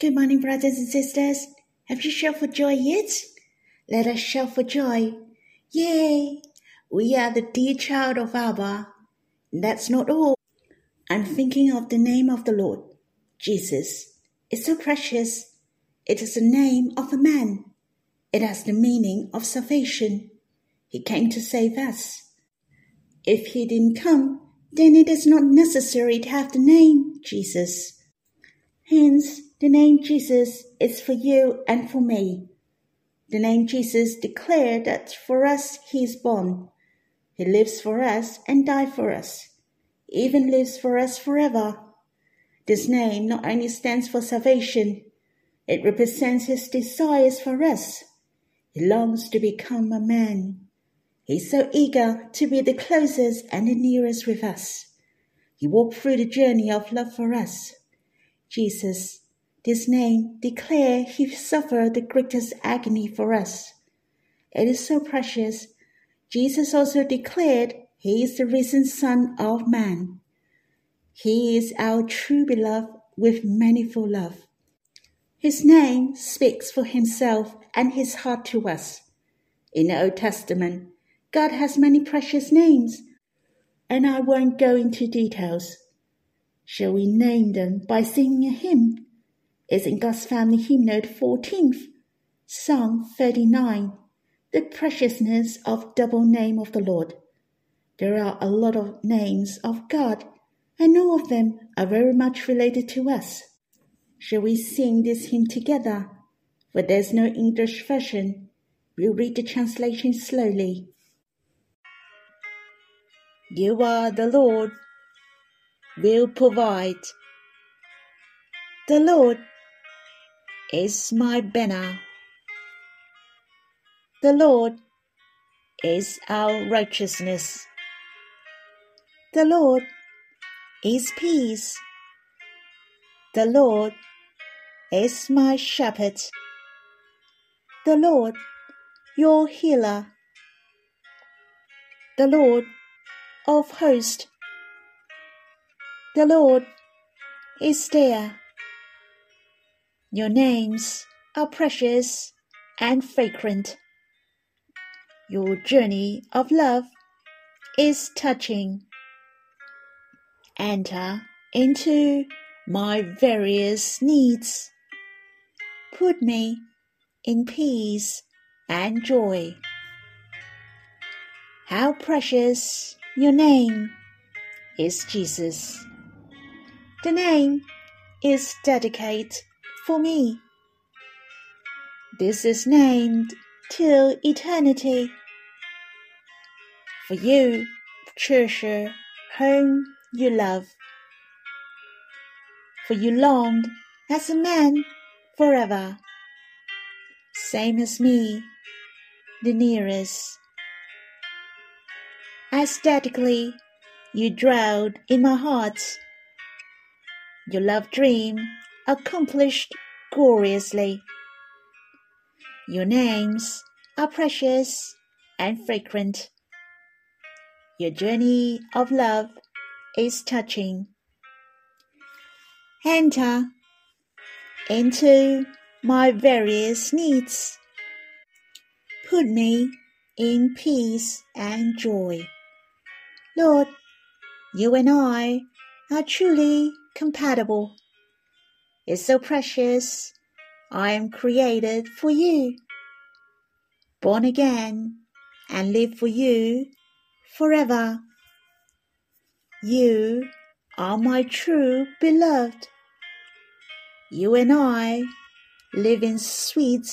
Good morning, brothers and sisters. Have you shouted for joy yet? Let us shout for joy. Yay! We are the dear child of Abba. That's not all. I'm thinking of the name of the Lord, Jesus. It's so precious. It is the name of a man. It has the meaning of salvation. He came to save us. If he didn't come, then it is not necessary to have the name Jesus. Hence, the name Jesus is for you and for me. The name Jesus declared that for us he is born. He lives for us and died for us, He even lives for us forever. This name not only stands for salvation, it represents his desires for us. He longs to become a man. He's so eager to be the closest and the nearest with us. He walked through the journey of love for us. Jesus, this name declare he suffered the greatest agony for us. It is so precious. Jesus also declared he is the risen Son of Man. He is our true beloved with manifold love. His name speaks for himself and his heart to us. In the Old Testament, God has many precious names, and I won't go into details. Shall we name them by singing a hymn? It's in God's Family Hymnal 14th, Psalm 39, The Preciousness of Double Name of the Lord. There are a lot of names of God, and all of them are very much related to us. Shall we sing this hymn together? For there's no English version. We'll read the translation slowly. You are the Lord, will provide. The Lord is my banner. The Lord is our righteousness. The Lord is peace. The Lord is my shepherd. The Lord, your healer. The Lord of hosts. The Lord is there. Your names are precious and fragrant. Your journey of love is touching. Enter into my various needs. Put me in peace and joy. How precious your name is Jesus. The name is dedicated for me. This is named till eternity. For you, treasure whom you love. For you longed as a man forever, same as me, the nearest Aesthetically, you dwelled in my heart. Your love dream accomplished gloriously. Your names are precious and fragrant. Your journey of love is touching. Enter into my various needs. Put me in peace and joy. Lord, you and I are truly compatible. It's so precious. I am created for you, born again, and live for you forever. You are my true beloved. You and I live in sweet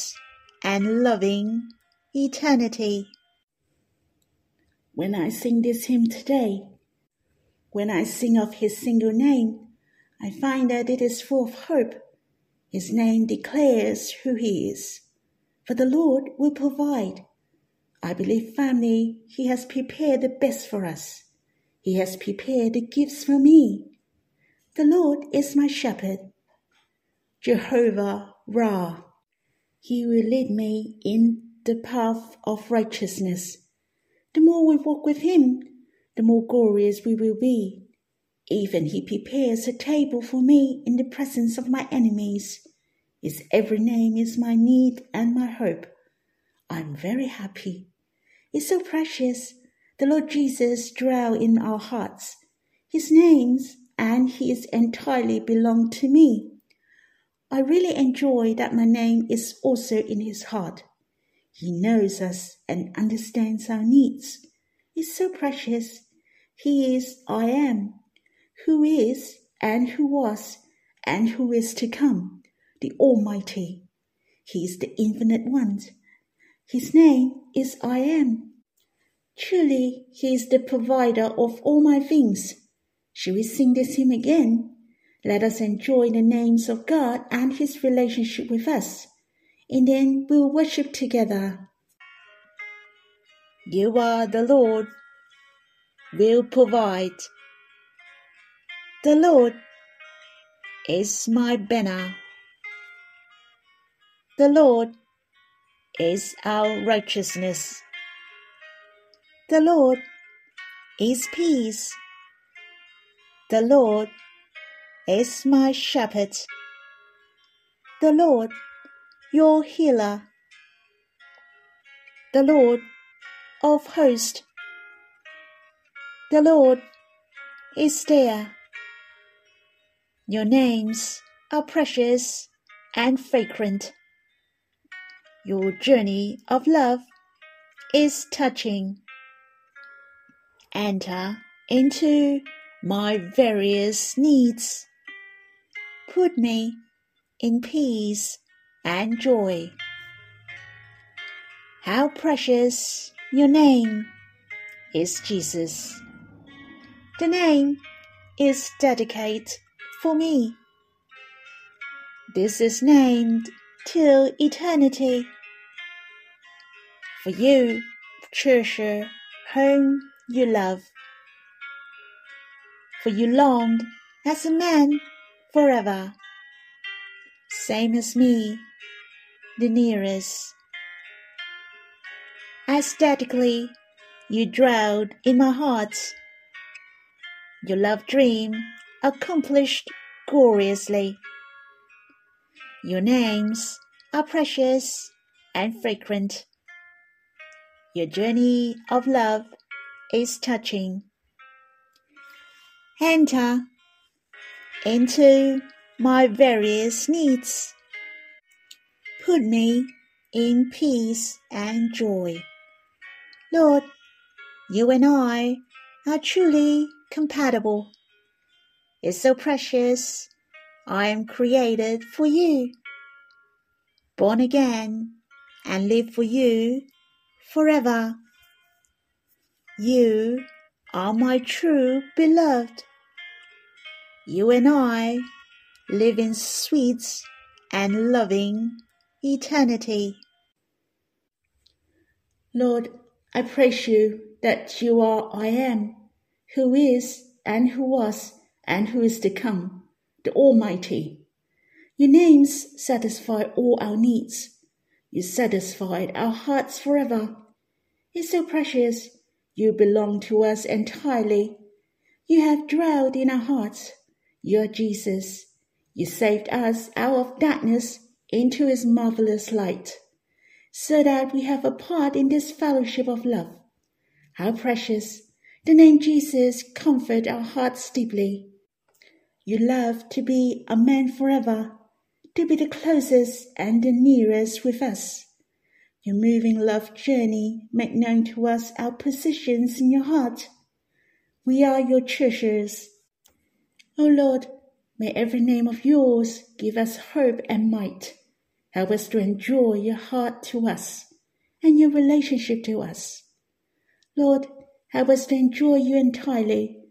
and loving eternity. When I sing this hymn today, when I sing of his single name, I find that it is full of hope. His name declares who he is. For the Lord will provide. I believe, family, he has prepared the best for us. He has prepared the gifts for me. The Lord is my shepherd. Jehovah Ra. He will lead me in the path of righteousness the more we walk with Him, the more glorious we will be. Even He prepares a table for me in the presence of my enemies. His every name is my need and my hope. I'm very happy. It's so precious. The Lord Jesus dwell in our hearts. His names and His entirely belong to me. I really enjoy that my name is also in His heart. He knows us and understands our needs. It's so precious. He is I am, who is and who was and who is to come, the Almighty. He is the Infinite One. His name is I am. Truly, He is the provider of all my things. Shall we sing this hymn again? Let us enjoy the names of God and His relationship with us, and then we'll worship together. You are the Lord, will provide. The Lord is my banner. The Lord is our righteousness. The Lord is peace. The Lord is my shepherd. The Lord, your healer. The Lord of hosts. The Lord is there. Your names are precious and fragrant. Your journey of love is touching. Enter into my various needs. Put me in peace and joy. How precious your name is Jesus. The name is dedicated for me. This is named till eternity. For you, treasure whom you love. For you longed as a man forever, same as me, the nearest. Aesthetically, you dwelled in my heart. Your love dream accomplished gloriously. Your names are precious and fragrant. Your journey of love is touching. Enter into my various needs. Put me in peace and joy. Lord, you and I are truly compatible. It's so precious. I am created for you, born again, and live for you forever. You are my true beloved. You and I live in sweet and loving eternity. Lord, I praise you that you are I am, who is and who was and who is to come, the Almighty. Your names satisfy all our needs. You satisfied our hearts forever. It's so precious. You belong to us entirely. You have dwelled in our hearts. You are Jesus. You saved us out of darkness into his marvelous light, so that we have a part in this fellowship of love. How precious! The name Jesus comfort our hearts deeply. You love to be a man forever, to be the closest and the nearest with us. Your moving love journey make known to us our positions in your heart. We are your treasures. O oh Lord, may every name of yours give us hope and might. Help us to enjoy your heart to us and your relationship to us. Lord, help us to enjoy you entirely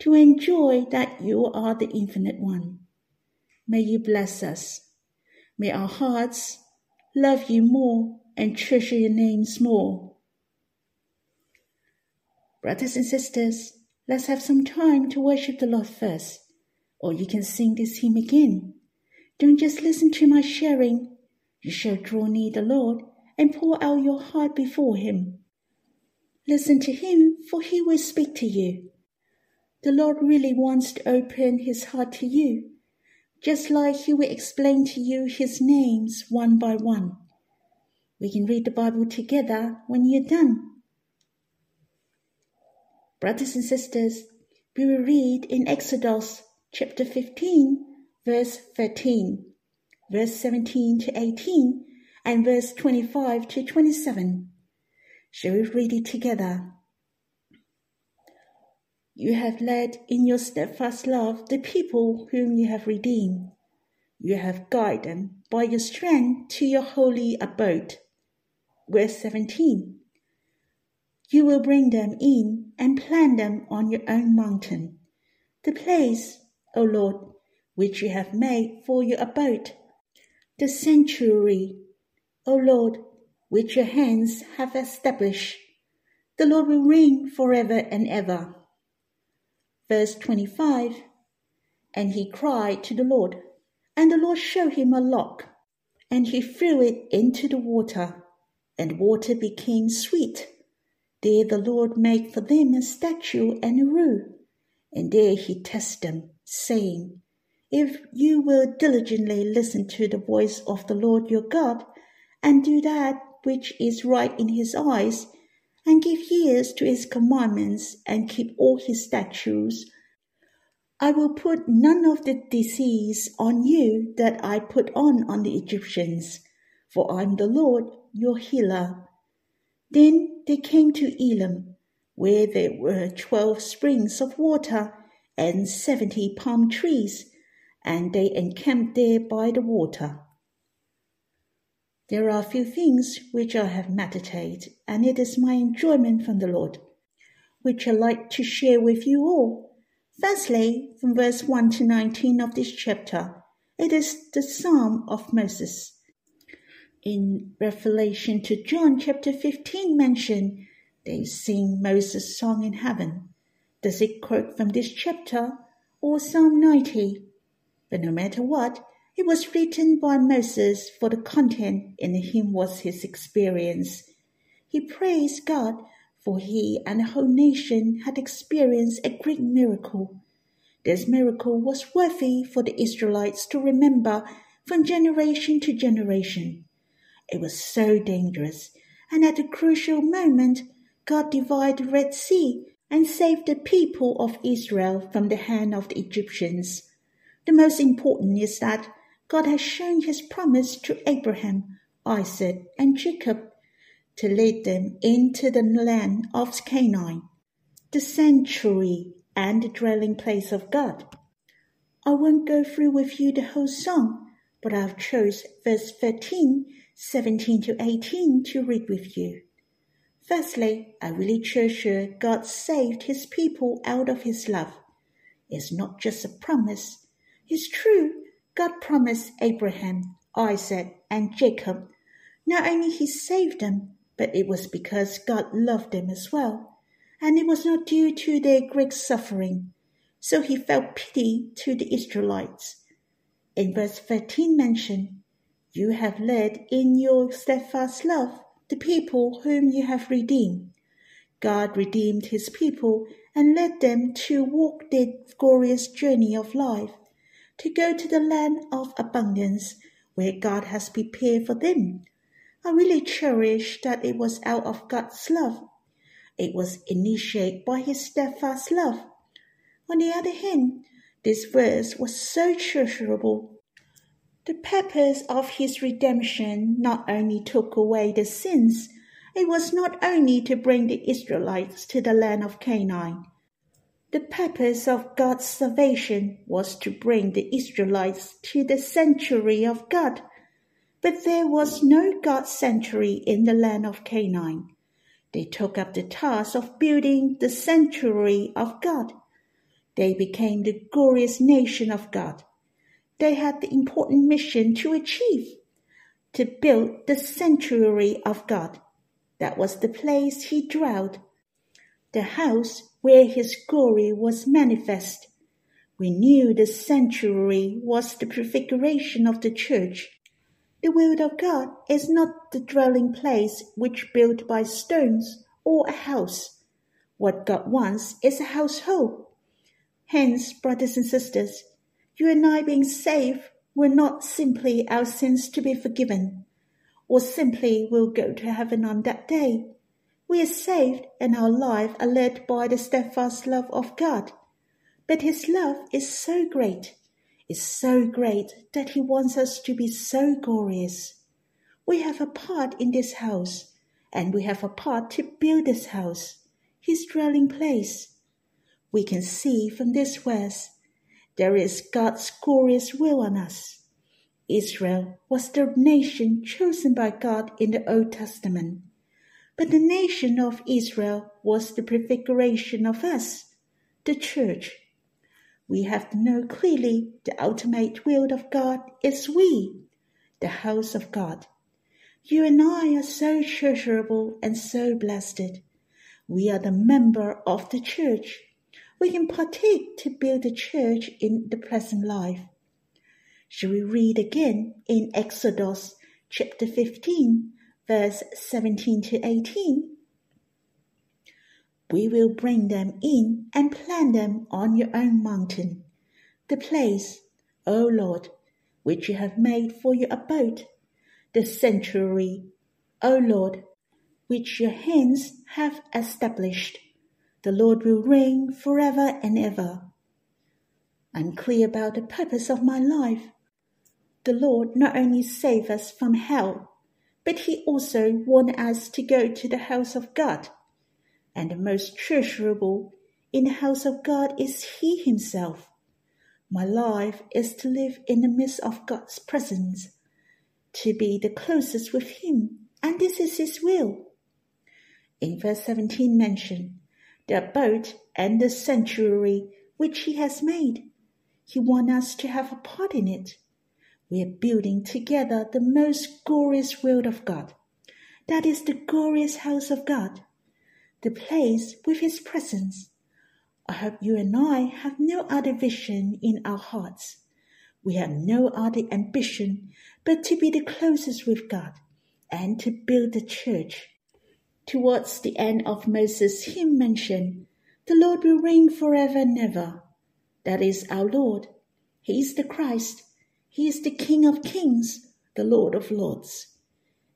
to enjoy that you are the infinite one. May you bless us. May our hearts love you more and treasure your names more. Brothers and sisters, let's have some time to worship the Lord first, or you can sing this hymn again. Don't just listen to my sharing. You shall draw near the Lord and pour out your heart before him. Listen to him, for he will speak to you. The Lord really wants to open his heart to you. just like he will explain to you his names one by one. We can read the Bible together when you're done. Brothers and sisters, we will read in Exodus chapter 15, verse 13, verse 17 to 18, and verse 25 to 27. Shall we read it together? You have led in your steadfast love the people whom you have redeemed. You have guided them by your strength to your holy abode. Verse 17 you will bring them in and plant them on your own mountain, the place, O Lord, which you have made for your abode, the sanctuary, O Lord, which your hands have established. The Lord will reign forever and ever. Verse 25 And he cried to the Lord, and the Lord showed him a lock, and he threw it into the water, and water became sweet. There the Lord made for them a statue and a rule, and there he tested them, saying, If you will diligently listen to the voice of the Lord your God, and do that which is right in his eyes, and give ears to his commandments, and keep all his statutes, I will put none of the disease on you that I put on on the Egyptians, for I am the Lord your healer. Then they came to Elim, where there were twelve springs of water and seventy palm trees, and they encamped there by the water. There are a few things which I have meditated, and it is my enjoyment from the Lord, which I like to share with you all. Firstly, from verse 1 to 19 of this chapter, it is the Psalm of Moses in Revelation to John chapter 15 mention they sing Moses' song in heaven. Does it quote from this chapter or Psalm 90? But no matter what, it was written by Moses for the content in him was his experience. He praised God for he and the whole nation had experienced a great miracle. This miracle was worthy for the Israelites to remember from generation to generation. It was so dangerous, and at a crucial moment, God divided the Red Sea and saved the people of Israel from the hand of the Egyptians. The most important is that God has shown his promise to Abraham, Isaac, and Jacob to lead them into the land of Canaan, the sanctuary and the dwelling place of God. I won't go through with you the whole song, but I've chose verse 13 17 to 18 to read with you. Firstly, I really treasure God saved his people out of his love. It's not just a promise. It's true, God promised Abraham, Isaac, and Jacob. Not only he saved them, but it was because God loved them as well. And it was not due to their great suffering. So he felt pity to the Israelites. In verse 13 mentioned, you have led in your steadfast love the people whom you have redeemed. God redeemed his people and led them to walk their glorious journey of life, to go to the land of abundance where God has prepared for them. I really cherish that it was out of God's love. It was initiated by his steadfast love. On the other hand, this verse was so treasurable the purpose of his redemption not only took away the sins, it was not only to bring the Israelites to the land of Canaan. The purpose of God's salvation was to bring the Israelites to the sanctuary of God. But there was no God's sanctuary in the land of Canaan. They took up the task of building the sanctuary of God. They became the glorious nation of God they had the important mission to achieve to build the sanctuary of God. That was the place he dwelt, the house where his glory was manifest. We knew the sanctuary was the prefiguration of the church. The will of God is not the dwelling place which built by stones or a house. What God wants is a household. Hence, brothers and sisters, You and I being saved were not simply our sins to be forgiven, or simply we'll go to heaven on that day. We are saved and our life are led by the steadfast love of God. But His love is so great, is so great that He wants us to be so glorious. We have a part in this house, and we have a part to build this house, His dwelling place. We can see from this verse there is God's glorious will on us. Israel was the nation chosen by God in the Old Testament. But the nation of Israel was the prefiguration of us, the church. We have to know clearly the ultimate will of God is we, the house of God. You and I are so treasurable and so blessed. We are the member of the church. We can partake to build the church in the present life. Shall we read again in Exodus chapter 15, verse 17 to 18? We will bring them in and plant them on your own mountain, the place, O Lord, which you have made for your abode the sanctuary, O Lord, which your hands have established. The Lord will reign forever and ever. I'm clear about the purpose of my life. The Lord not only saved us from hell, but He also wants us to go to the house of God. And the most treasurable in the house of God is He Himself. My life is to live in the midst of God's presence to be the closest with Him, and this is His will. In verse 17 mentioned, the abode and the sanctuary which He has made. He wants us to have a part in it. We are building together the most glorious world of God. That is the glorious house of God, the place with His presence. I hope you and I have no other vision in our hearts we have no other ambition but to be the closest with God and to build the church. Towards the end of Moses' hymn mentioned, the Lord will reign forever and ever. That is our Lord. He is the Christ. He is the King of kings, the Lord of lords.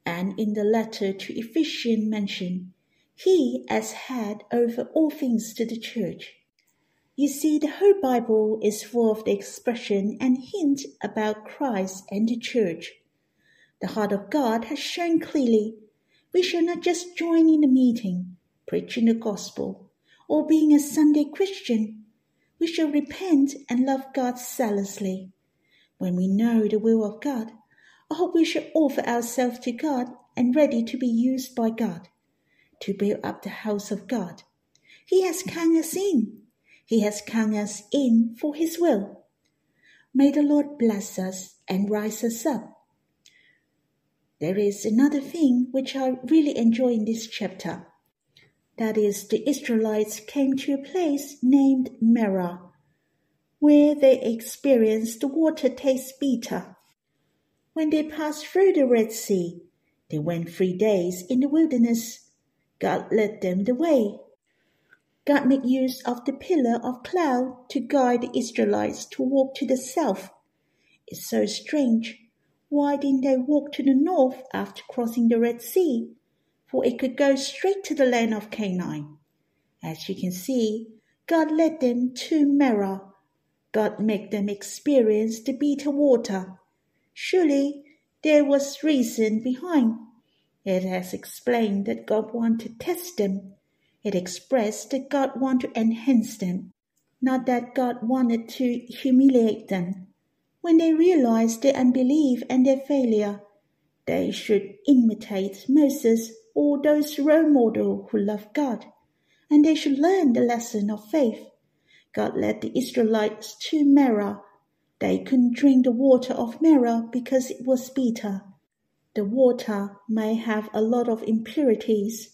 And in the letter to Ephesians mentioned, He as head over all things to the church you see, the whole Bible is full of the expression and hint about Christ and the church. The heart of God has shown clearly we shall not just join in the meeting, preaching the gospel, or being a Sunday Christian. We shall repent and love God zealously. When we know the will of God, I hope we shall offer ourselves to God and ready to be used by God to build up the house of God. He has come us in he has come us in for His will. May the Lord bless us and rise us up. There is another thing which I really enjoy in this chapter. That is, the Israelites came to a place named Marah, where they experienced the water taste bitter. When they passed through the Red Sea, they went three days in the wilderness. God led them the way God made use of the pillar of cloud to guide the Israelites to walk to the south. It's so strange. Why didn't they walk to the north after crossing the Red Sea? For it could go straight to the land of Canaan. As you can see, God led them to Marah. God made them experience the bitter water. Surely there was reason behind. It has explained that God wanted to test them it expressed that God wanted to enhance them, not that God wanted to humiliate them. When they realized their unbelief and their failure, they should imitate Moses or those role models who love God, and they should learn the lesson of faith. God led the Israelites to Marah. They couldn't drink the water of Marah because it was bitter. The water may have a lot of impurities,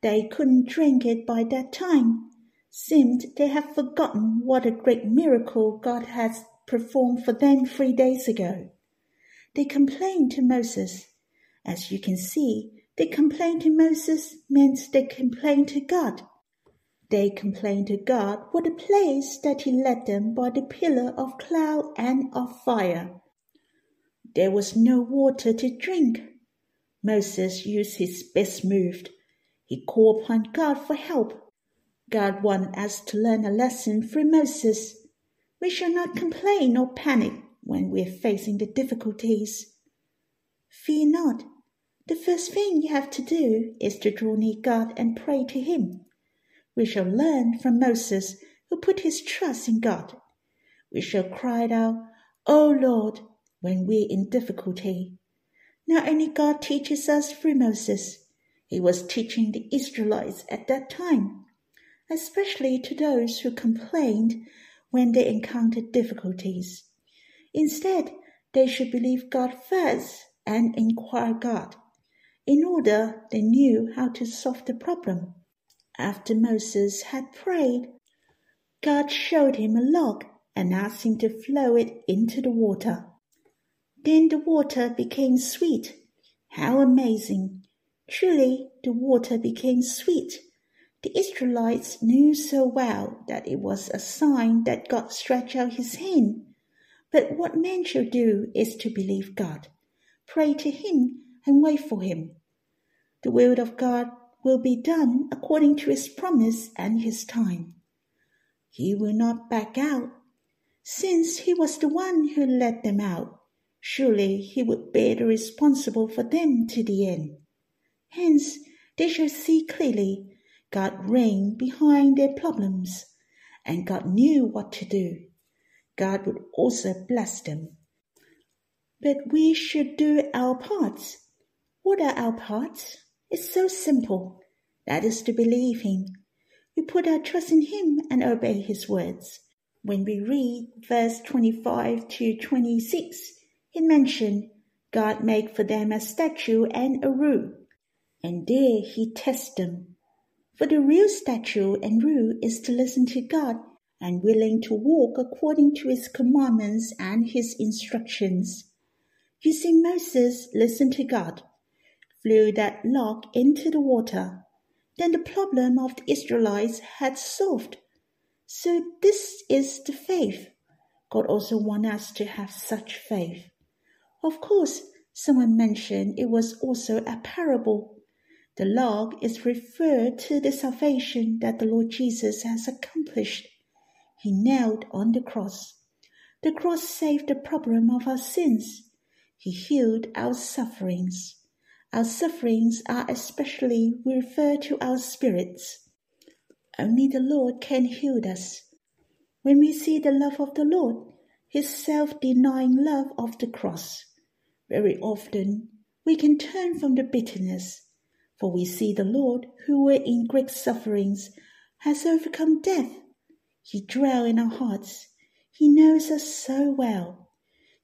they couldn't drink it by that time. Seemed they had forgotten what a great miracle God had performed for them three days ago. They complained to Moses. As you can see, they complained to Moses means they complained to God. They complained to God for the place that He led them by the pillar of cloud and of fire. There was no water to drink. Moses used his best move. He called upon God for help. God wanted us to learn a lesson through Moses. We shall not complain or panic when we are facing the difficulties. Fear not. The first thing you have to do is to draw near God and pray to Him. We shall learn from Moses, who put his trust in God. We shall cry out, O Lord, when we're in difficulty. Not only God teaches us through Moses, he was teaching the Israelites at that time, especially to those who complained when they encountered difficulties. Instead, they should believe God first and inquire God. In order they knew how to solve the problem. After Moses had prayed, God showed him a log and asked him to flow it into the water. Then the water became sweet. How amazing! Truly, the water became sweet. The Israelites knew so well that it was a sign that God stretched out his hand. But what man shall do is to believe God, pray to him, and wait for him. The will of God will be done according to his promise and his time. He will not back out. Since he was the one who led them out, surely he would bear the responsible for them to the end. Hence, they shall see clearly God reigned behind their problems, and God knew what to do. God would also bless them. But we should do our parts. What are our parts? It's so simple. That is to believe Him. We put our trust in Him and obey His words. When we read verse 25 to 26, it mentioned God made for them a statue and a rule, and there He tests them. For the real statue and rule is to listen to God and willing to walk according to His commandments and His instructions. You see, Moses listened to God flew that log into the water. Then the problem of the Israelites had solved. So this is the faith. God also wants us to have such faith. Of course, someone mentioned it was also a parable. The log is referred to the salvation that the Lord Jesus has accomplished. He knelt on the cross. The cross saved the problem of our sins. He healed our sufferings. Our sufferings are especially referred to our spirits. Only the Lord can heal us. When we see the love of the Lord, his self denying love of the cross, very often we can turn from the bitterness, for we see the Lord, who were in great sufferings, has overcome death. He dwells in our hearts. He knows us so well.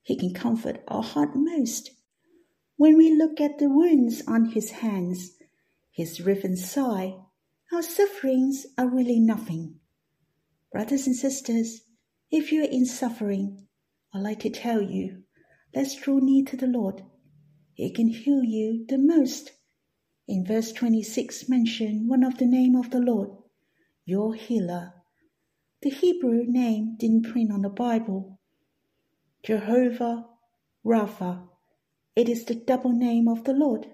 He can comfort our heart most. When we look at the wounds on his hands, his riven side, our sufferings are really nothing. Brothers and sisters, if you are in suffering, I'd like to tell you, let's draw near to the Lord. He can heal you the most. In verse 26 mention one of the name of the Lord, your healer. The Hebrew name didn't print on the Bible. Jehovah Rapha it is the double name of the Lord.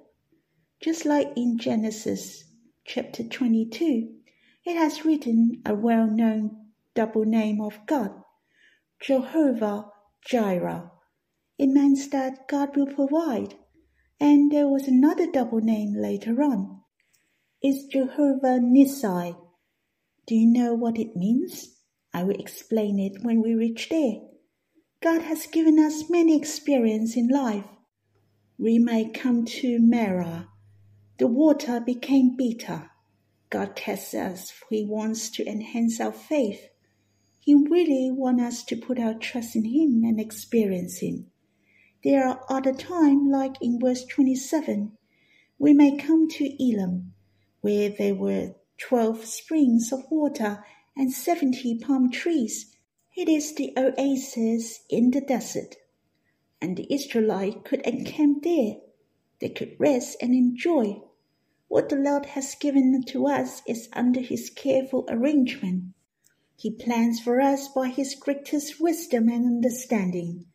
Just like in Genesis chapter 22, it has written a well known double name of God, Jehovah Jireh. It means that God will provide. And there was another double name later on. It's Jehovah Nissi. Do you know what it means? I will explain it when we reach there. God has given us many experiences in life we may come to Marah. The water became bitter. God tests us. He wants to enhance our faith. He really wants us to put our trust in Him and experience Him. There are other times, like in verse 27, we may come to Elim, where there were 12 springs of water and 70 palm trees. It is the oasis in the desert and the Israelites could encamp there. They could rest and enjoy. What the Lord has given to us is under His careful arrangement. He plans for us by His greatest wisdom and understanding.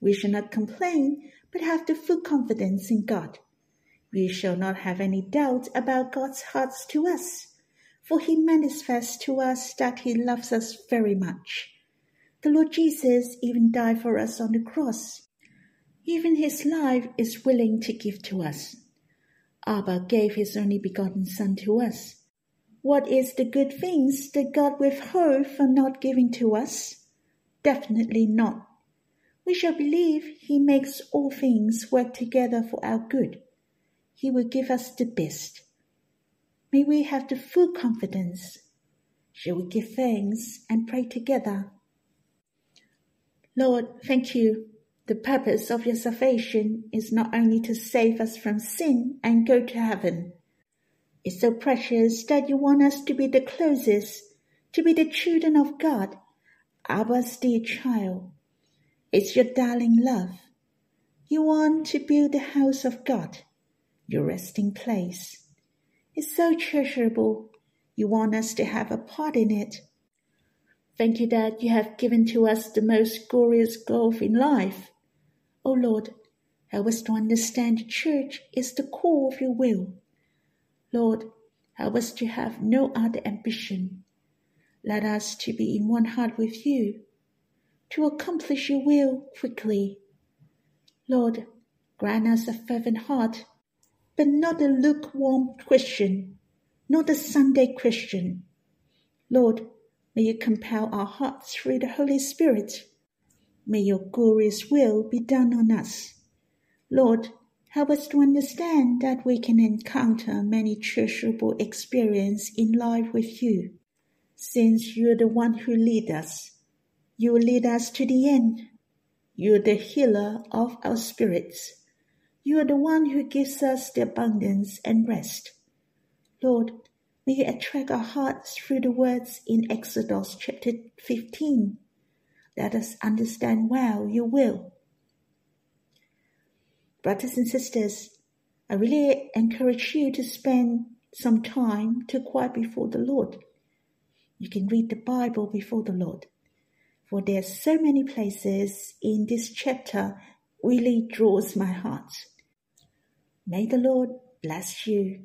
We shall not complain, but have the full confidence in God. We shall not have any doubt about God's heart to us, for He manifests to us that He loves us very much. The Lord Jesus even died for us on the cross. Even His life is willing to give to us. Abba gave His only begotten Son to us. What is the good things that God withhold from not giving to us? Definitely not. We shall believe He makes all things work together for our good he will give us the best. May we have the full confidence. Shall we give thanks and pray together? Lord, thank you. The purpose of your salvation is not only to save us from sin and go to heaven. It's so precious that you want us to be the closest, to be the children of God, Abba's dear child. It's your darling love. You want to build the house of God your resting place. It's so treasurable. You want us to have a part in it. Thank you that you have given to us the most glorious goal in life. O Lord, help us to understand the church is the core of your will. Lord, help us to have no other ambition. Let us to be in one heart with you, to accomplish your will quickly. Lord, grant us a fervent heart but not a lukewarm Christian, not a Sunday Christian. Lord, may you compel our hearts through the Holy Spirit. May your glorious will be done on us. Lord, help us to understand that we can encounter many treasurable experiences in life with you, since you are the one who lead us. You lead us to the end. You are the healer of our spirits. You are the one who gives us the abundance and rest. Lord, may you attract our hearts through the words in Exodus chapter 15. Let us understand well your will. Brothers and sisters, I really encourage you to spend some time to quiet before the Lord. You can read the Bible before the Lord. For there are so many places in this chapter really draws my heart. May the Lord bless you.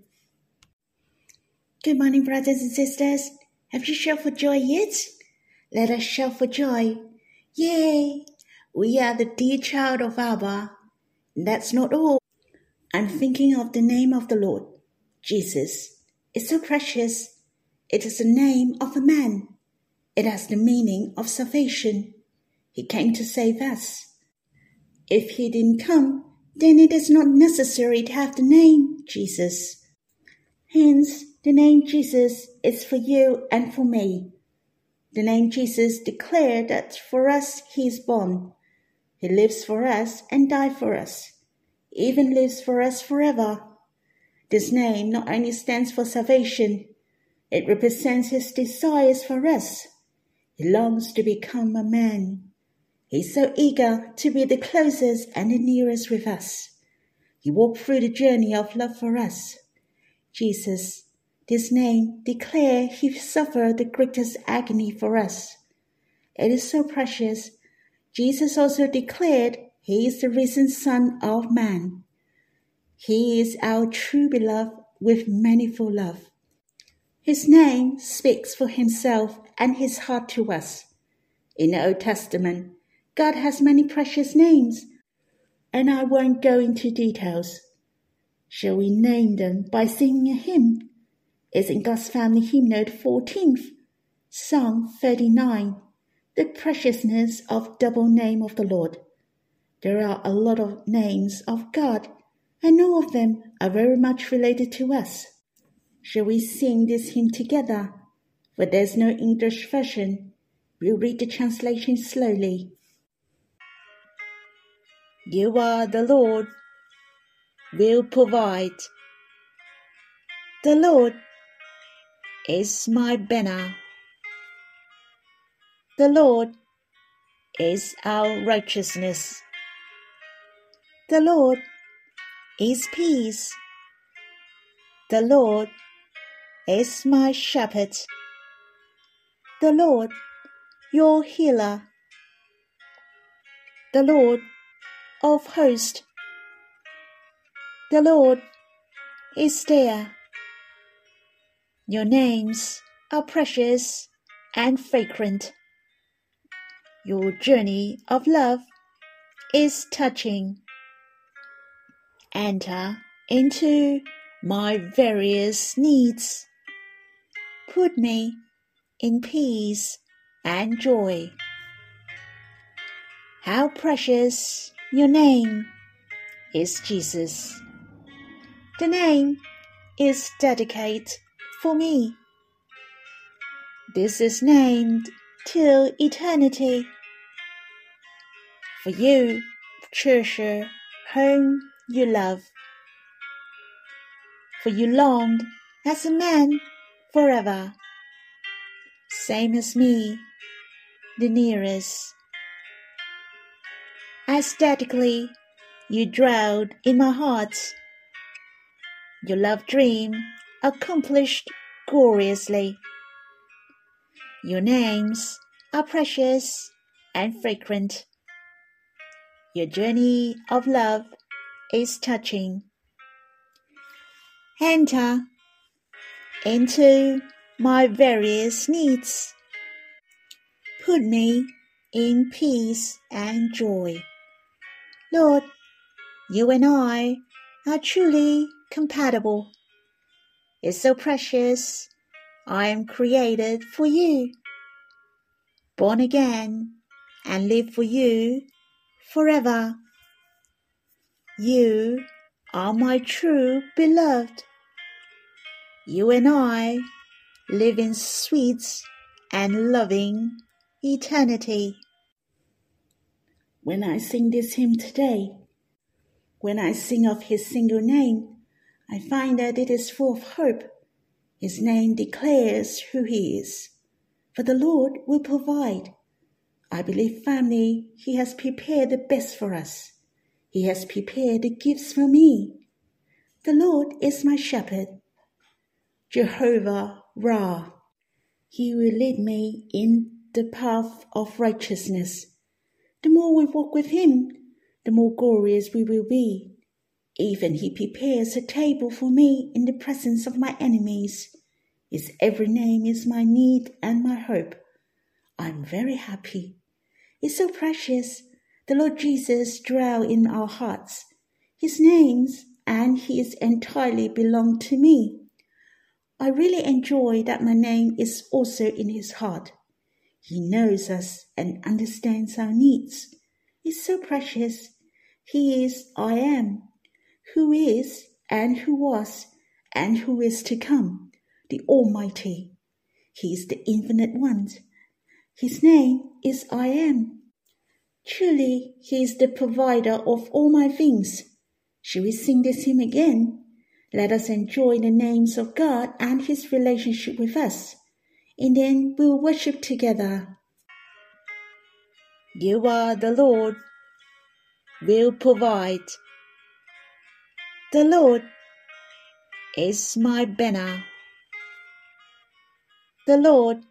Good morning, brothers and sisters. Have you shouted for joy yet? Let us shout for joy. Yay! We are the dear child of Abba. That's not all. I'm thinking of the name of the Lord, Jesus. It's so precious. It is the name of a man. It has the meaning of salvation. He came to save us. If he didn't come, then it is not necessary to have the name Jesus. Hence, the name Jesus is for you and for me. The name Jesus declared that for us he is born. He lives for us and died for us, even lives for us forever. This name not only stands for salvation, it represents his desires for us. He longs to become a man He's so eager to be the closest and the nearest with us. He walked through the journey of love for us. Jesus, this name declare he suffered the greatest agony for us. It is so precious. Jesus also declared he is the risen Son of Man. He is our true beloved with manifold love. His name speaks for himself and his heart to us. In the Old Testament, God has many precious names, and I won't go into details. Shall we name them by singing a hymn? It's in God's Family Hymnal 14th, Psalm 39, The Preciousness of Double Name of the Lord. There are a lot of names of God, and all of them are very much related to us. Shall we sing this hymn together? For there's no English version. We'll read the translation slowly. You are the Lord, will provide. The Lord is my banner. The Lord is our righteousness. The Lord is peace. The Lord is my shepherd. The Lord, your healer. The Lord of hosts. The Lord is there. Your names are precious and fragrant. Your journey of love is touching. Enter into my various needs. Put me in peace and joy. How precious your name is Jesus. The name is dedicated for me. This is named till eternity. For you, treasure whom you love. For you longed as a man forever. Same as me, the nearest. Aesthetically, you dwelled in my heart. Your love dream accomplished gloriously. Your names are precious and fragrant. Your journey of love is touching. Enter into my various needs. Put me in peace and joy. Lord, you and I are truly compatible. It's so precious. I am created for you, born again, and live for you forever. You are my true beloved. You and I live in sweet and loving eternity. When I sing this hymn today, when I sing of his single name, I find that it is full of hope. His name declares who he is. For the Lord will provide. I believe, family, he has prepared the best for us. He has prepared the gifts for me. The Lord is my shepherd. Jehovah Raah. He will lead me in the path of righteousness. The more we walk with him, the more glorious we will be. Even he prepares a table for me in the presence of my enemies. His every name is my need and my hope. I'm very happy. It's so precious. The Lord Jesus dwell in our hearts. His names and his entirely belong to me. I really enjoy that my name is also in his heart. He knows us and understands our needs. It's so precious. He is I am who is, and who was, and who is to come, the Almighty. He is the Infinite One. His name is I Am. Truly, He is the provider of all my things. Shall we sing this hymn again? Let us enjoy the names of God and His relationship with us, and then we'll worship together. You are the Lord, will provide. The Lord is my banner. The Lord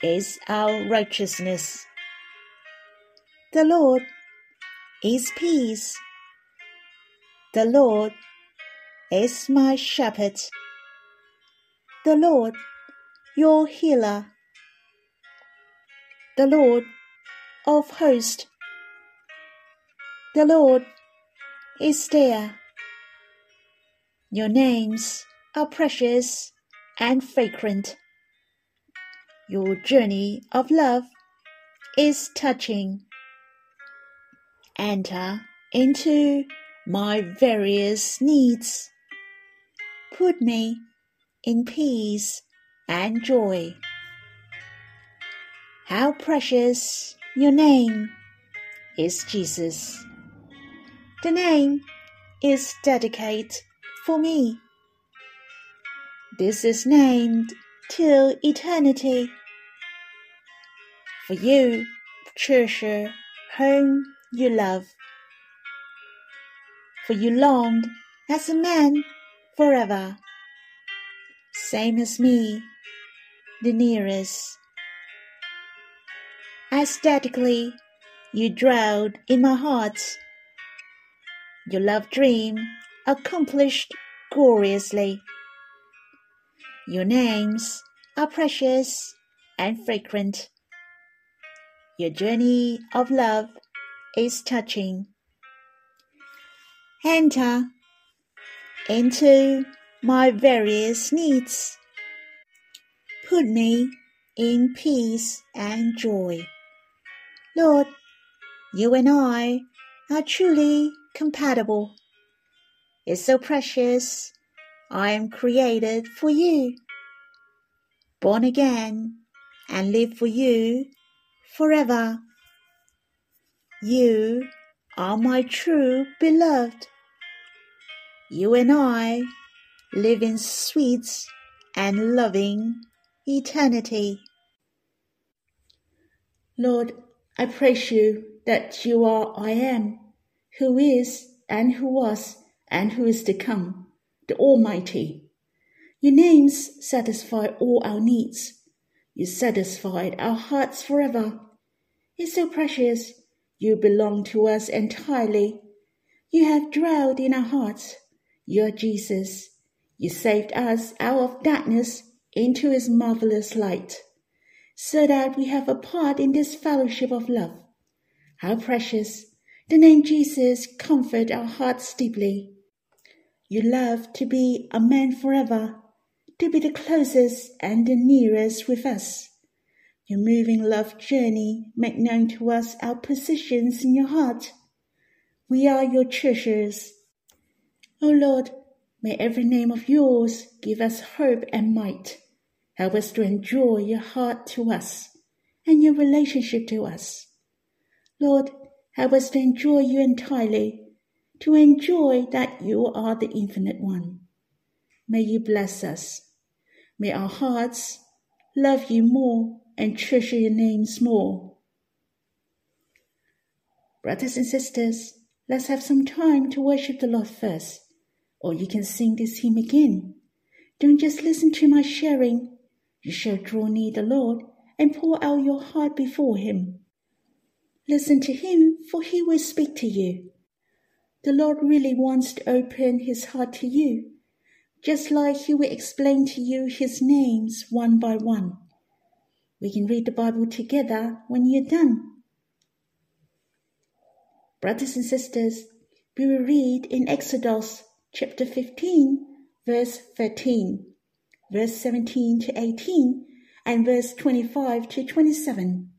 is our righteousness. The Lord is peace. The Lord is my shepherd. The Lord, your healer. The Lord of hosts. The Lord is there. Your names are precious and fragrant. Your journey of love is touching. Enter into my various needs. Put me in peace and joy. How precious your name is Jesus. The name is dedicated for me. This is named till eternity. For you, treasure whom you love. For you longed as a man forever. same as me, the nearest. Aesthetically, you dwelled in my heart. Your love dream accomplished gloriously. Your names are precious and fragrant. Your journey of love is touching. Enter into my various needs. Put me in peace and joy. Lord, you and I are truly compatible. It's so precious. I am created for you, born again, and live for you forever. You are my true beloved. You and I live in sweet and loving eternity. Lord, I praise you that you are I am, who is and who was and who is to come, the Almighty. Your names satisfy all our needs. You satisfied our hearts forever. It's so precious. You belong to us entirely. You have dwelled in our hearts. You are Jesus. You saved us out of darkness into his marvelous light so that we have a part in this fellowship of love. How precious! The name Jesus comfort our hearts deeply. You love to be a man forever, to be the closest and the nearest with us. Your moving love journey make known to us our positions in your heart. We are your treasures. O oh Lord, may every name of yours give us hope and might. Help us to enjoy your heart to us and your relationship to us. Lord, help us to enjoy you entirely, to enjoy that you are the infinite one. May you bless us. May our hearts love you more and treasure your names more. Brothers and sisters, let's have some time to worship the Lord first, or you can sing this hymn again. Don't just listen to my sharing, you shall draw near the Lord and pour out your heart before him. Listen to him, for he will speak to you. The Lord really wants to open his heart to you, just like he will explain to you his names one by one. We can read the Bible together when you're done. Brothers and sisters, we will read in Exodus chapter 15, verse 13 verse 17 to 18, and verse 25 to 27.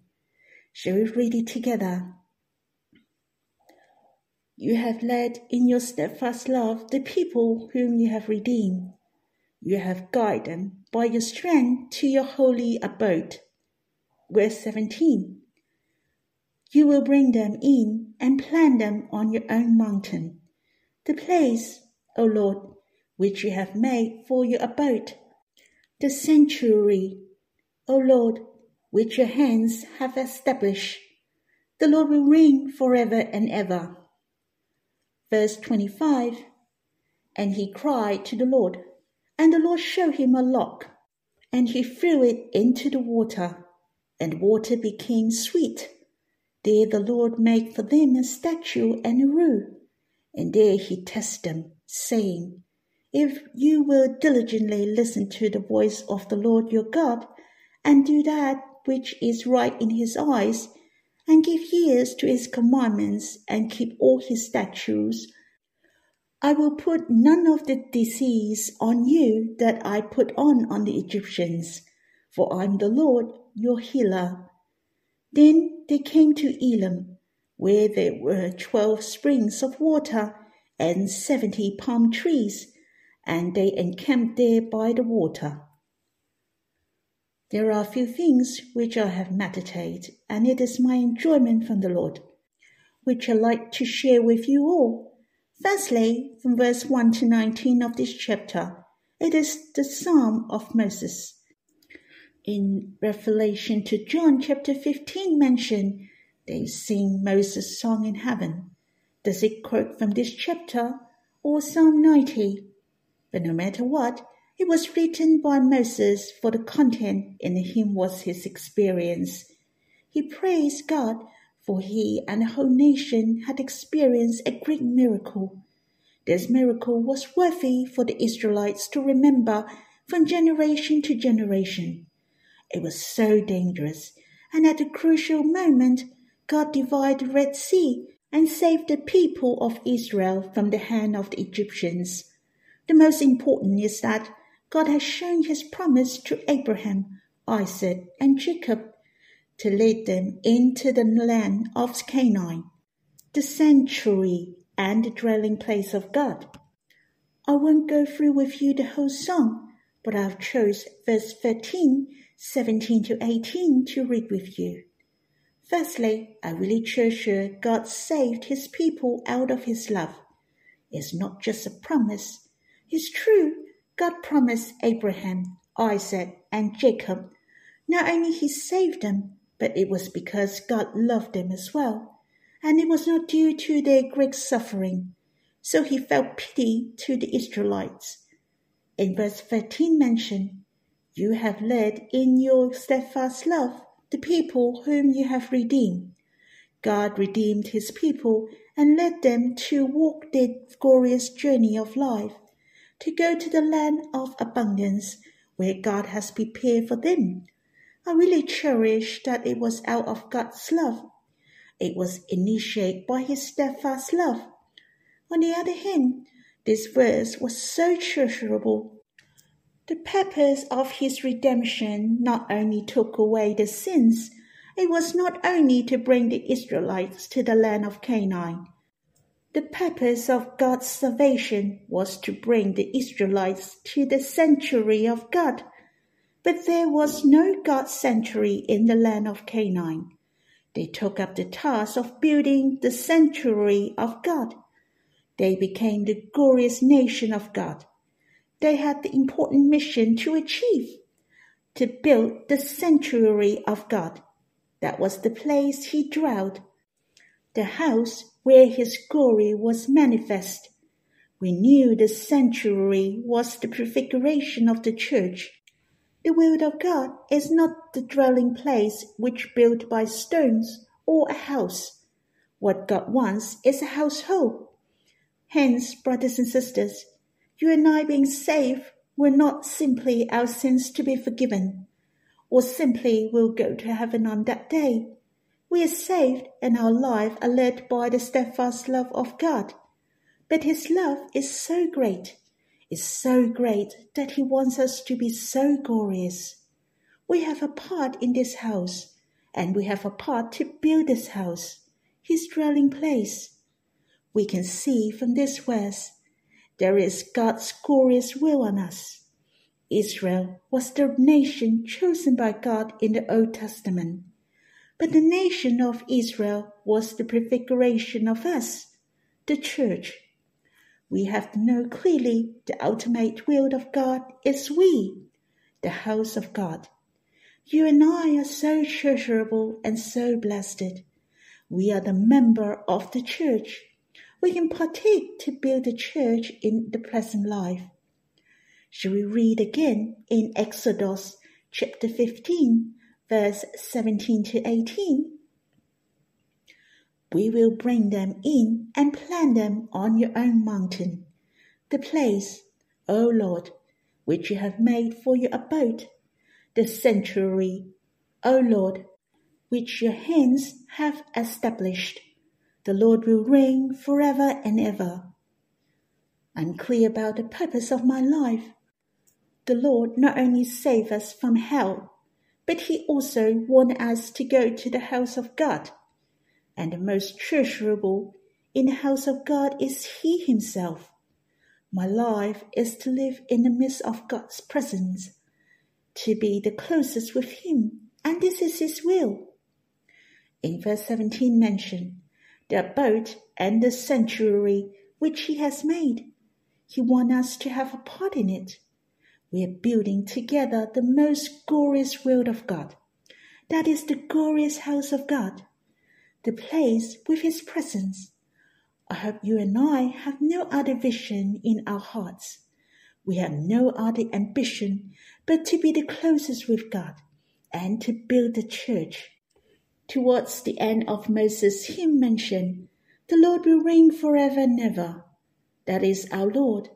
Shall we read it together? You have led in your steadfast love the people whom you have redeemed. You have guided them by your strength to your holy abode. Verse 17. You will bring them in and plant them on your own mountain, the place, O Lord, which you have made for your abode the sanctuary, O Lord, which your hands have established. The Lord will reign forever and ever. Verse 25 And he cried to the Lord, and the Lord showed him a lock, and he threw it into the water, and water became sweet. There the Lord made for them a statue and a rule, and there he tested them, saying, if you will diligently listen to the voice of the Lord your God, and do that which is right in his eyes, and give ears to his commandments, and keep all his statutes, I will put none of the disease on you that I put on on the Egyptians, for I am the Lord your healer. Then they came to Elim, where there were twelve springs of water and seventy palm trees and they encamped there by the water. There are a few things which I have meditated, and it is my enjoyment from the Lord, which I like to share with you all. Firstly, from verse 1 to 19 of this chapter, it is the Psalm of Moses. In Revelation to John chapter 15 mention, they sing Moses' song in heaven. Does it quote from this chapter or Psalm 90? But no matter what, It was written by Moses, for the content in him was his experience. He praised God, for he and the whole nation had experienced a great miracle. This miracle was worthy for the Israelites to remember from generation to generation. It was so dangerous, and at a crucial moment, God divided the Red Sea and saved the people of Israel from the hand of the Egyptians. The most important is that God has shown his promise to Abraham, Isaac, and Jacob to lead them into the land of Canaan, the sanctuary and the dwelling place of God. I won't go through with you the whole song, but I've chose verse 13, 17 to 18 to read with you. Firstly, I really treasure God saved his people out of his love. It's not just a promise. It's true God promised Abraham, Isaac, and Jacob. Not only he saved them, but it was because God loved them as well, and it was not due to their great suffering. So he felt pity to the Israelites. In verse 13 mentioned, You have led in your steadfast love the people whom you have redeemed. God redeemed his people and led them to walk their glorious journey of life to go to the land of abundance where God has prepared for them. I really cherish that it was out of God's love. It was initiated by His steadfast love. On the other hand, this verse was so treasurable. The purpose of His redemption not only took away the sins, it was not only to bring the Israelites to the land of Canaan, the purpose of God's salvation was to bring the Israelites to the sanctuary of God. But there was no God's sanctuary in the land of Canaan. They took up the task of building the sanctuary of God. They became the glorious nation of God. They had the important mission to achieve to build the sanctuary of God. That was the place he dwelt, the house where his glory was manifest. We knew the sanctuary was the prefiguration of the church. The will of God is not the dwelling place which built by stones or a house. What God wants is a household. Hence, brothers and sisters, you and I being saved were not simply our sins to be forgiven, or simply will go to heaven on that day. We are saved and our life are led by the steadfast love of God. But His love is so great, is so great that He wants us to be so glorious. We have a part in this house, and we have a part to build this house, His dwelling place. We can see from this verse there is God's glorious will on us. Israel was the nation chosen by God in the Old Testament. But the nation of Israel was the prefiguration of us, the church. We have to know clearly the ultimate will of God is we, the house of God. You and I are so treasurable and so blessed. We are the member of the church. We can partake to build the church in the present life. Shall we read again in Exodus chapter 15, verse 17 to 18. We will bring them in and plant them on your own mountain, the place, O Lord, which you have made for your abode, the sanctuary, O Lord, which your hands have established. The Lord will reign forever and ever. I'm clear about the purpose of my life. The Lord not only save us from hell, but he also wants us to go to the house of God. And the most treasurable in the house of God is He Himself. My life is to live in the midst of God's presence, to be the closest with Him, and this is His will. In verse 17 mentioned, the abode and the sanctuary which He has made. He wants us to have a part in it. We are building together the most glorious world of God. That is the glorious house of God, the place with His presence. I hope you and I have no other vision in our hearts. We have no other ambition but to be the closest with God and to build the church. Towards the end of Moses' hymn mentioned, the Lord will reign forever and ever. That is our Lord.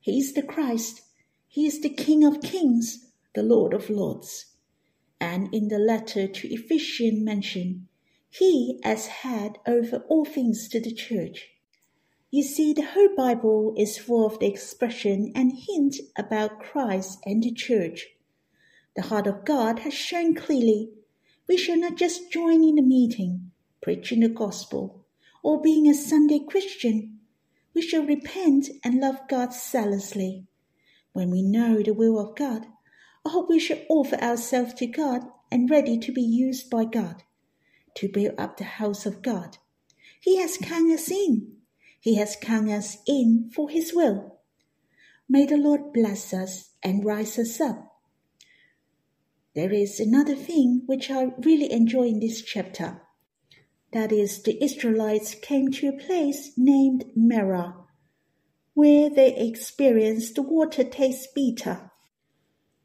He is the Christ. He is the King of kings, the Lord of lords. And in the letter to Ephesians mentioned, He as head over all things to the church. You see, the whole Bible is full of the expression and hint about Christ and the church. The heart of God has shown clearly we shall not just join in the meeting, preaching the gospel, or being a Sunday Christian. We shall repent and love God zealously. When we know the will of God, I hope we shall offer ourselves to God and ready to be used by God to build up the house of God. He has come us in. He has come us in for His will. May the Lord bless us and rise us up there is another thing which I really enjoy in this chapter. That is, the Israelites came to a place named Marah, where they experienced the water taste bitter.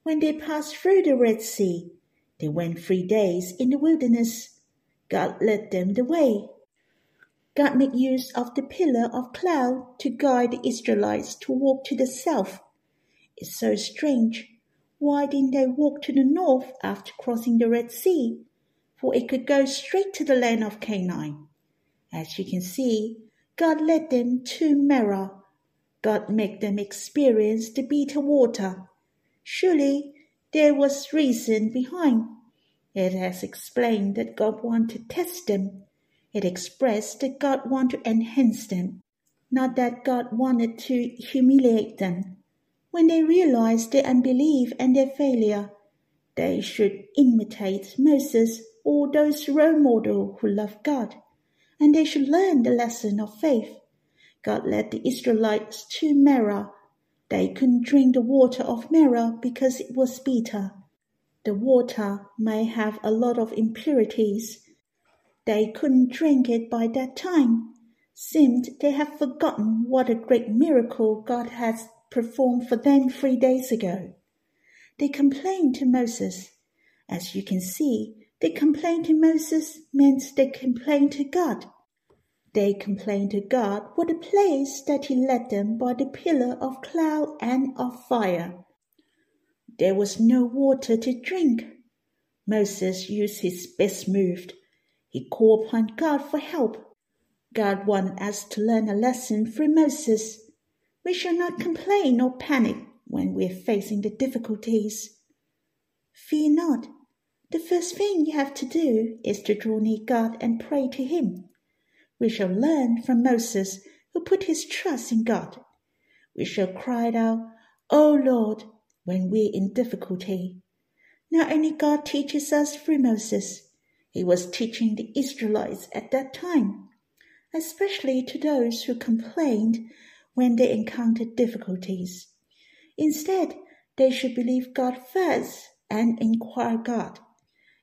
When they passed through the Red Sea, they went three days in the wilderness. God led them the way. God made use of the pillar of cloud to guide the Israelites to walk to the south. It's so strange why didn't they walk to the north after crossing the Red Sea? For it could go straight to the land of Canaan. As you can see, God led them to Marah. God made them experience the bitter water. Surely there was reason behind. It has explained that God wanted to test them. It expressed that God wanted to enhance them, not that God wanted to humiliate them. When they realize their unbelief and their failure, they should imitate Moses or those role models who love God, and they should learn the lesson of faith. God led the Israelites to Marah. They couldn't drink the water of Marah because it was bitter. The water may have a lot of impurities. They couldn't drink it by that time. Seemed they had forgotten what a great miracle God has performed for them three days ago. They complained to Moses. As you can see, they complained to Moses means they complained to God. They complained to God for the place that he led them by the pillar of cloud and of fire. There was no water to drink. Moses used his best move. He called upon God for help. God wanted us to learn a lesson through Moses. We shall not complain or panic when we are facing the difficulties. Fear not. The first thing you have to do is to draw near God and pray to Him. We shall learn from Moses, who put his trust in God. We shall cry out, O Lord, when we're in difficulty. Not only God teaches us through Moses, he was teaching the Israelites at that time, especially to those who complained when they encountered difficulties. Instead, they should believe God first and inquire God.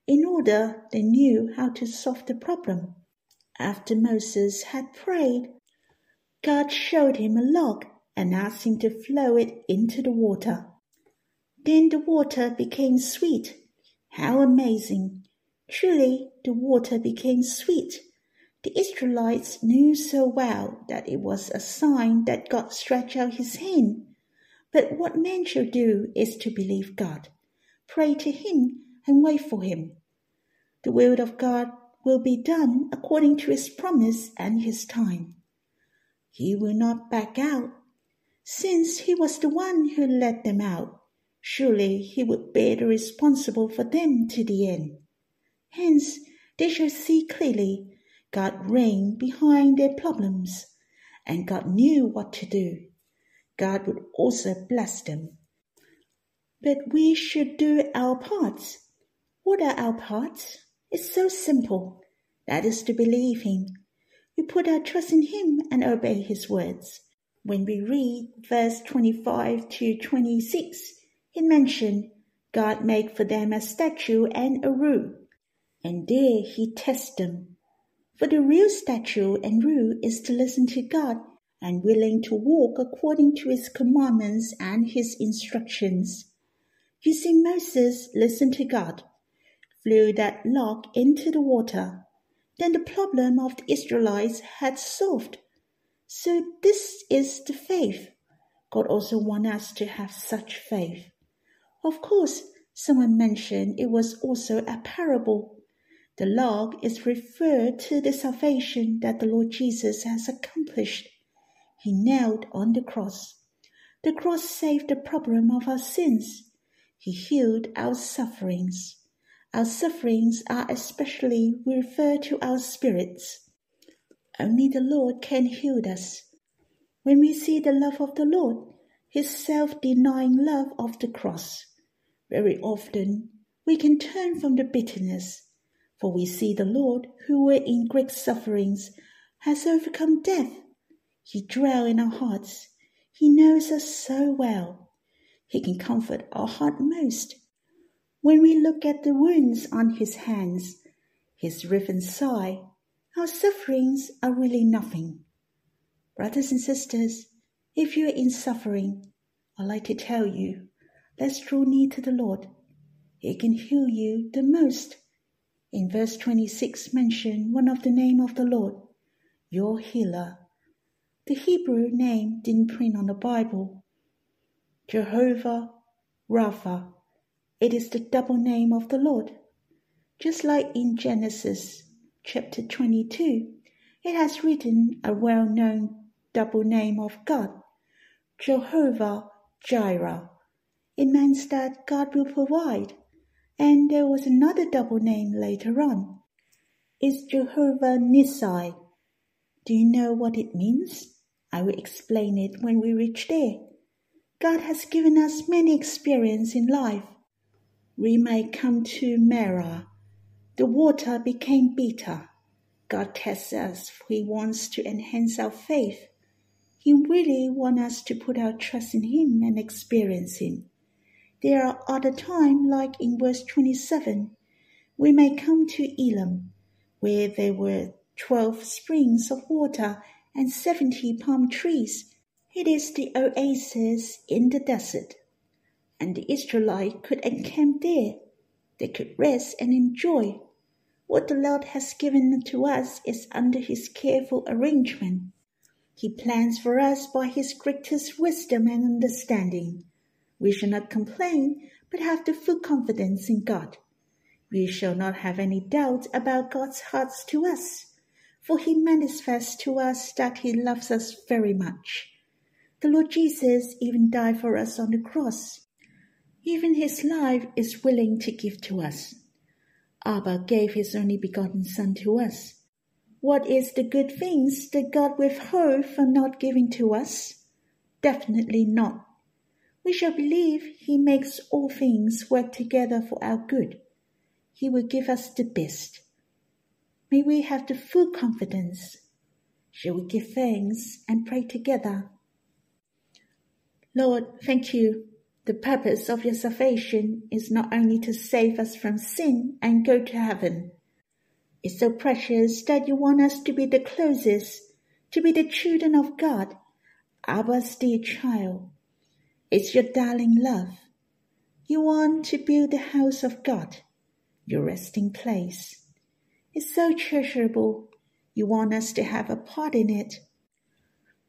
In order, they knew how to solve the problem. After Moses had prayed, God showed him a log and asked him to flow it into the water. Then the water became sweet. How amazing! Truly, the water became sweet the Israelites knew so well that it was a sign that God stretched out his hand. But what man shall do is to believe God, pray to him, and wait for him. The will of God will be done according to his promise and his time. He will not back out. Since he was the one who led them out, surely he would bear the responsible for them to the end. Hence, they shall see clearly God reigned behind their problems, and God knew what to do. God would also bless them. But we should do our parts. What are our parts? It's so simple. That is to believe Him. We put our trust in Him and obey His words. When we read verse 25 to 26, it mentioned God made for them a statue and a rule, and there He tested them for the real statue and rule is to listen to God and willing to walk according to his commandments and his instructions. You see, Moses listened to God, flew that log into the water. Then the problem of the Israelites had solved. So this is the faith. God also wants us to have such faith. Of course, someone mentioned it was also a parable. The log is referred to the salvation that the Lord Jesus has accomplished. He knelt on the cross. The cross saved the problem of our sins. He healed our sufferings. Our sufferings are especially referred to our spirits. Only the Lord can heal us. When we see the love of the Lord, his self denying love of the cross, very often we can turn from the bitterness, for we see the Lord, who were in great sufferings, has overcome death. He dwells in our hearts. He knows us so well. He can comfort our heart most. When we look at the wounds on his hands, his riven side, our sufferings are really nothing. Brothers and sisters, if you are in suffering, I'd like to tell you, let's draw near to the Lord. He can heal you the most. In verse 26 mention one of the name of the Lord, your healer. The Hebrew name didn't print on the Bible. Jehovah Rapha. It is the double name of the Lord. Just like in Genesis chapter 22, it has written a well known double name of God, Jehovah Jireh. It means that God will provide. And there was another double name later on. It's Jehovah Nissi. Do you know what it means? I will explain it when we reach there. God has given us many experiences in life. We may come to Marah, the water became bitter. God tests us. He wants to enhance our faith. He really wants us to put our trust in Him and experience Him. There are other times, like in verse 27, we may come to Elim, where there were twelve springs of water and seventy palm trees. It is the oasis in the desert. And the Israelites could encamp there. They could rest and enjoy what the Lord has given to us is under His careful arrangement. He plans for us by His greatest wisdom and understanding. We shall not complain, but have the full confidence in God. We shall not have any doubt about God's heart to us, for He manifests to us that He loves us very much. The Lord Jesus even died for us on the cross. Even His life is willing to give to us. Abba gave his only begotten Son to us. What is the good things that God withhold from not giving to us? Definitely not. We shall believe he makes all things work together for our good. He will give us the best. May we have the full confidence. Shall we give thanks and pray together? Lord, thank you the purpose of your salvation is not only to save us from sin and go to heaven. It's so precious that you want us to be the closest, to be the children of God, Abba's dear child. It's your darling love. You want to build the house of God, your resting place. It's so treasurable. You want us to have a part in it.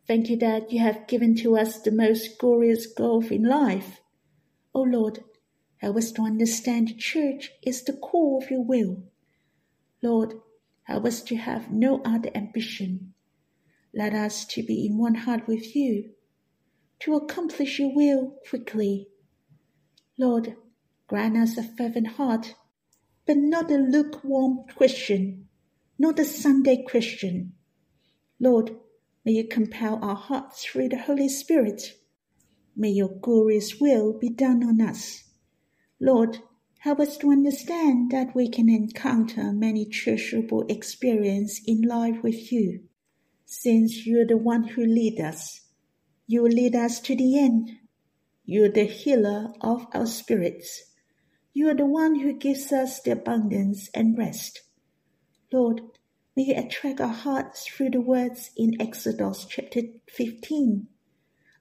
Thank you that you have given to us the most glorious goal in life O Lord, help us to understand the church is the core of your will. Lord, help us to have no other ambition. Let us to be in one heart with you, to accomplish your will quickly. Lord, grant us a fervent heart, but not a lukewarm Christian, not a Sunday Christian. Lord, may you compel our hearts through the Holy Spirit May your glorious will be done on us. Lord, help us to understand that we can encounter many treasurable experiences in life with you, since you are the one who lead us. You lead us to the end. You are the healer of our spirits. You are the one who gives us the abundance and rest. Lord, May you attract our hearts through the words in Exodus chapter 15.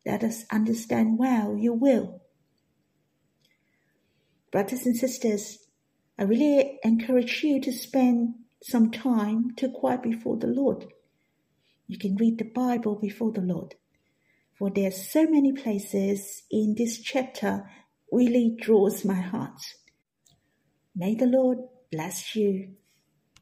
Let us understand well your will. Brothers and sisters, I really encourage you to spend some time to quiet before the Lord. You can read the Bible before the Lord. For there are so many places in this chapter really draws my heart. May the Lord bless you.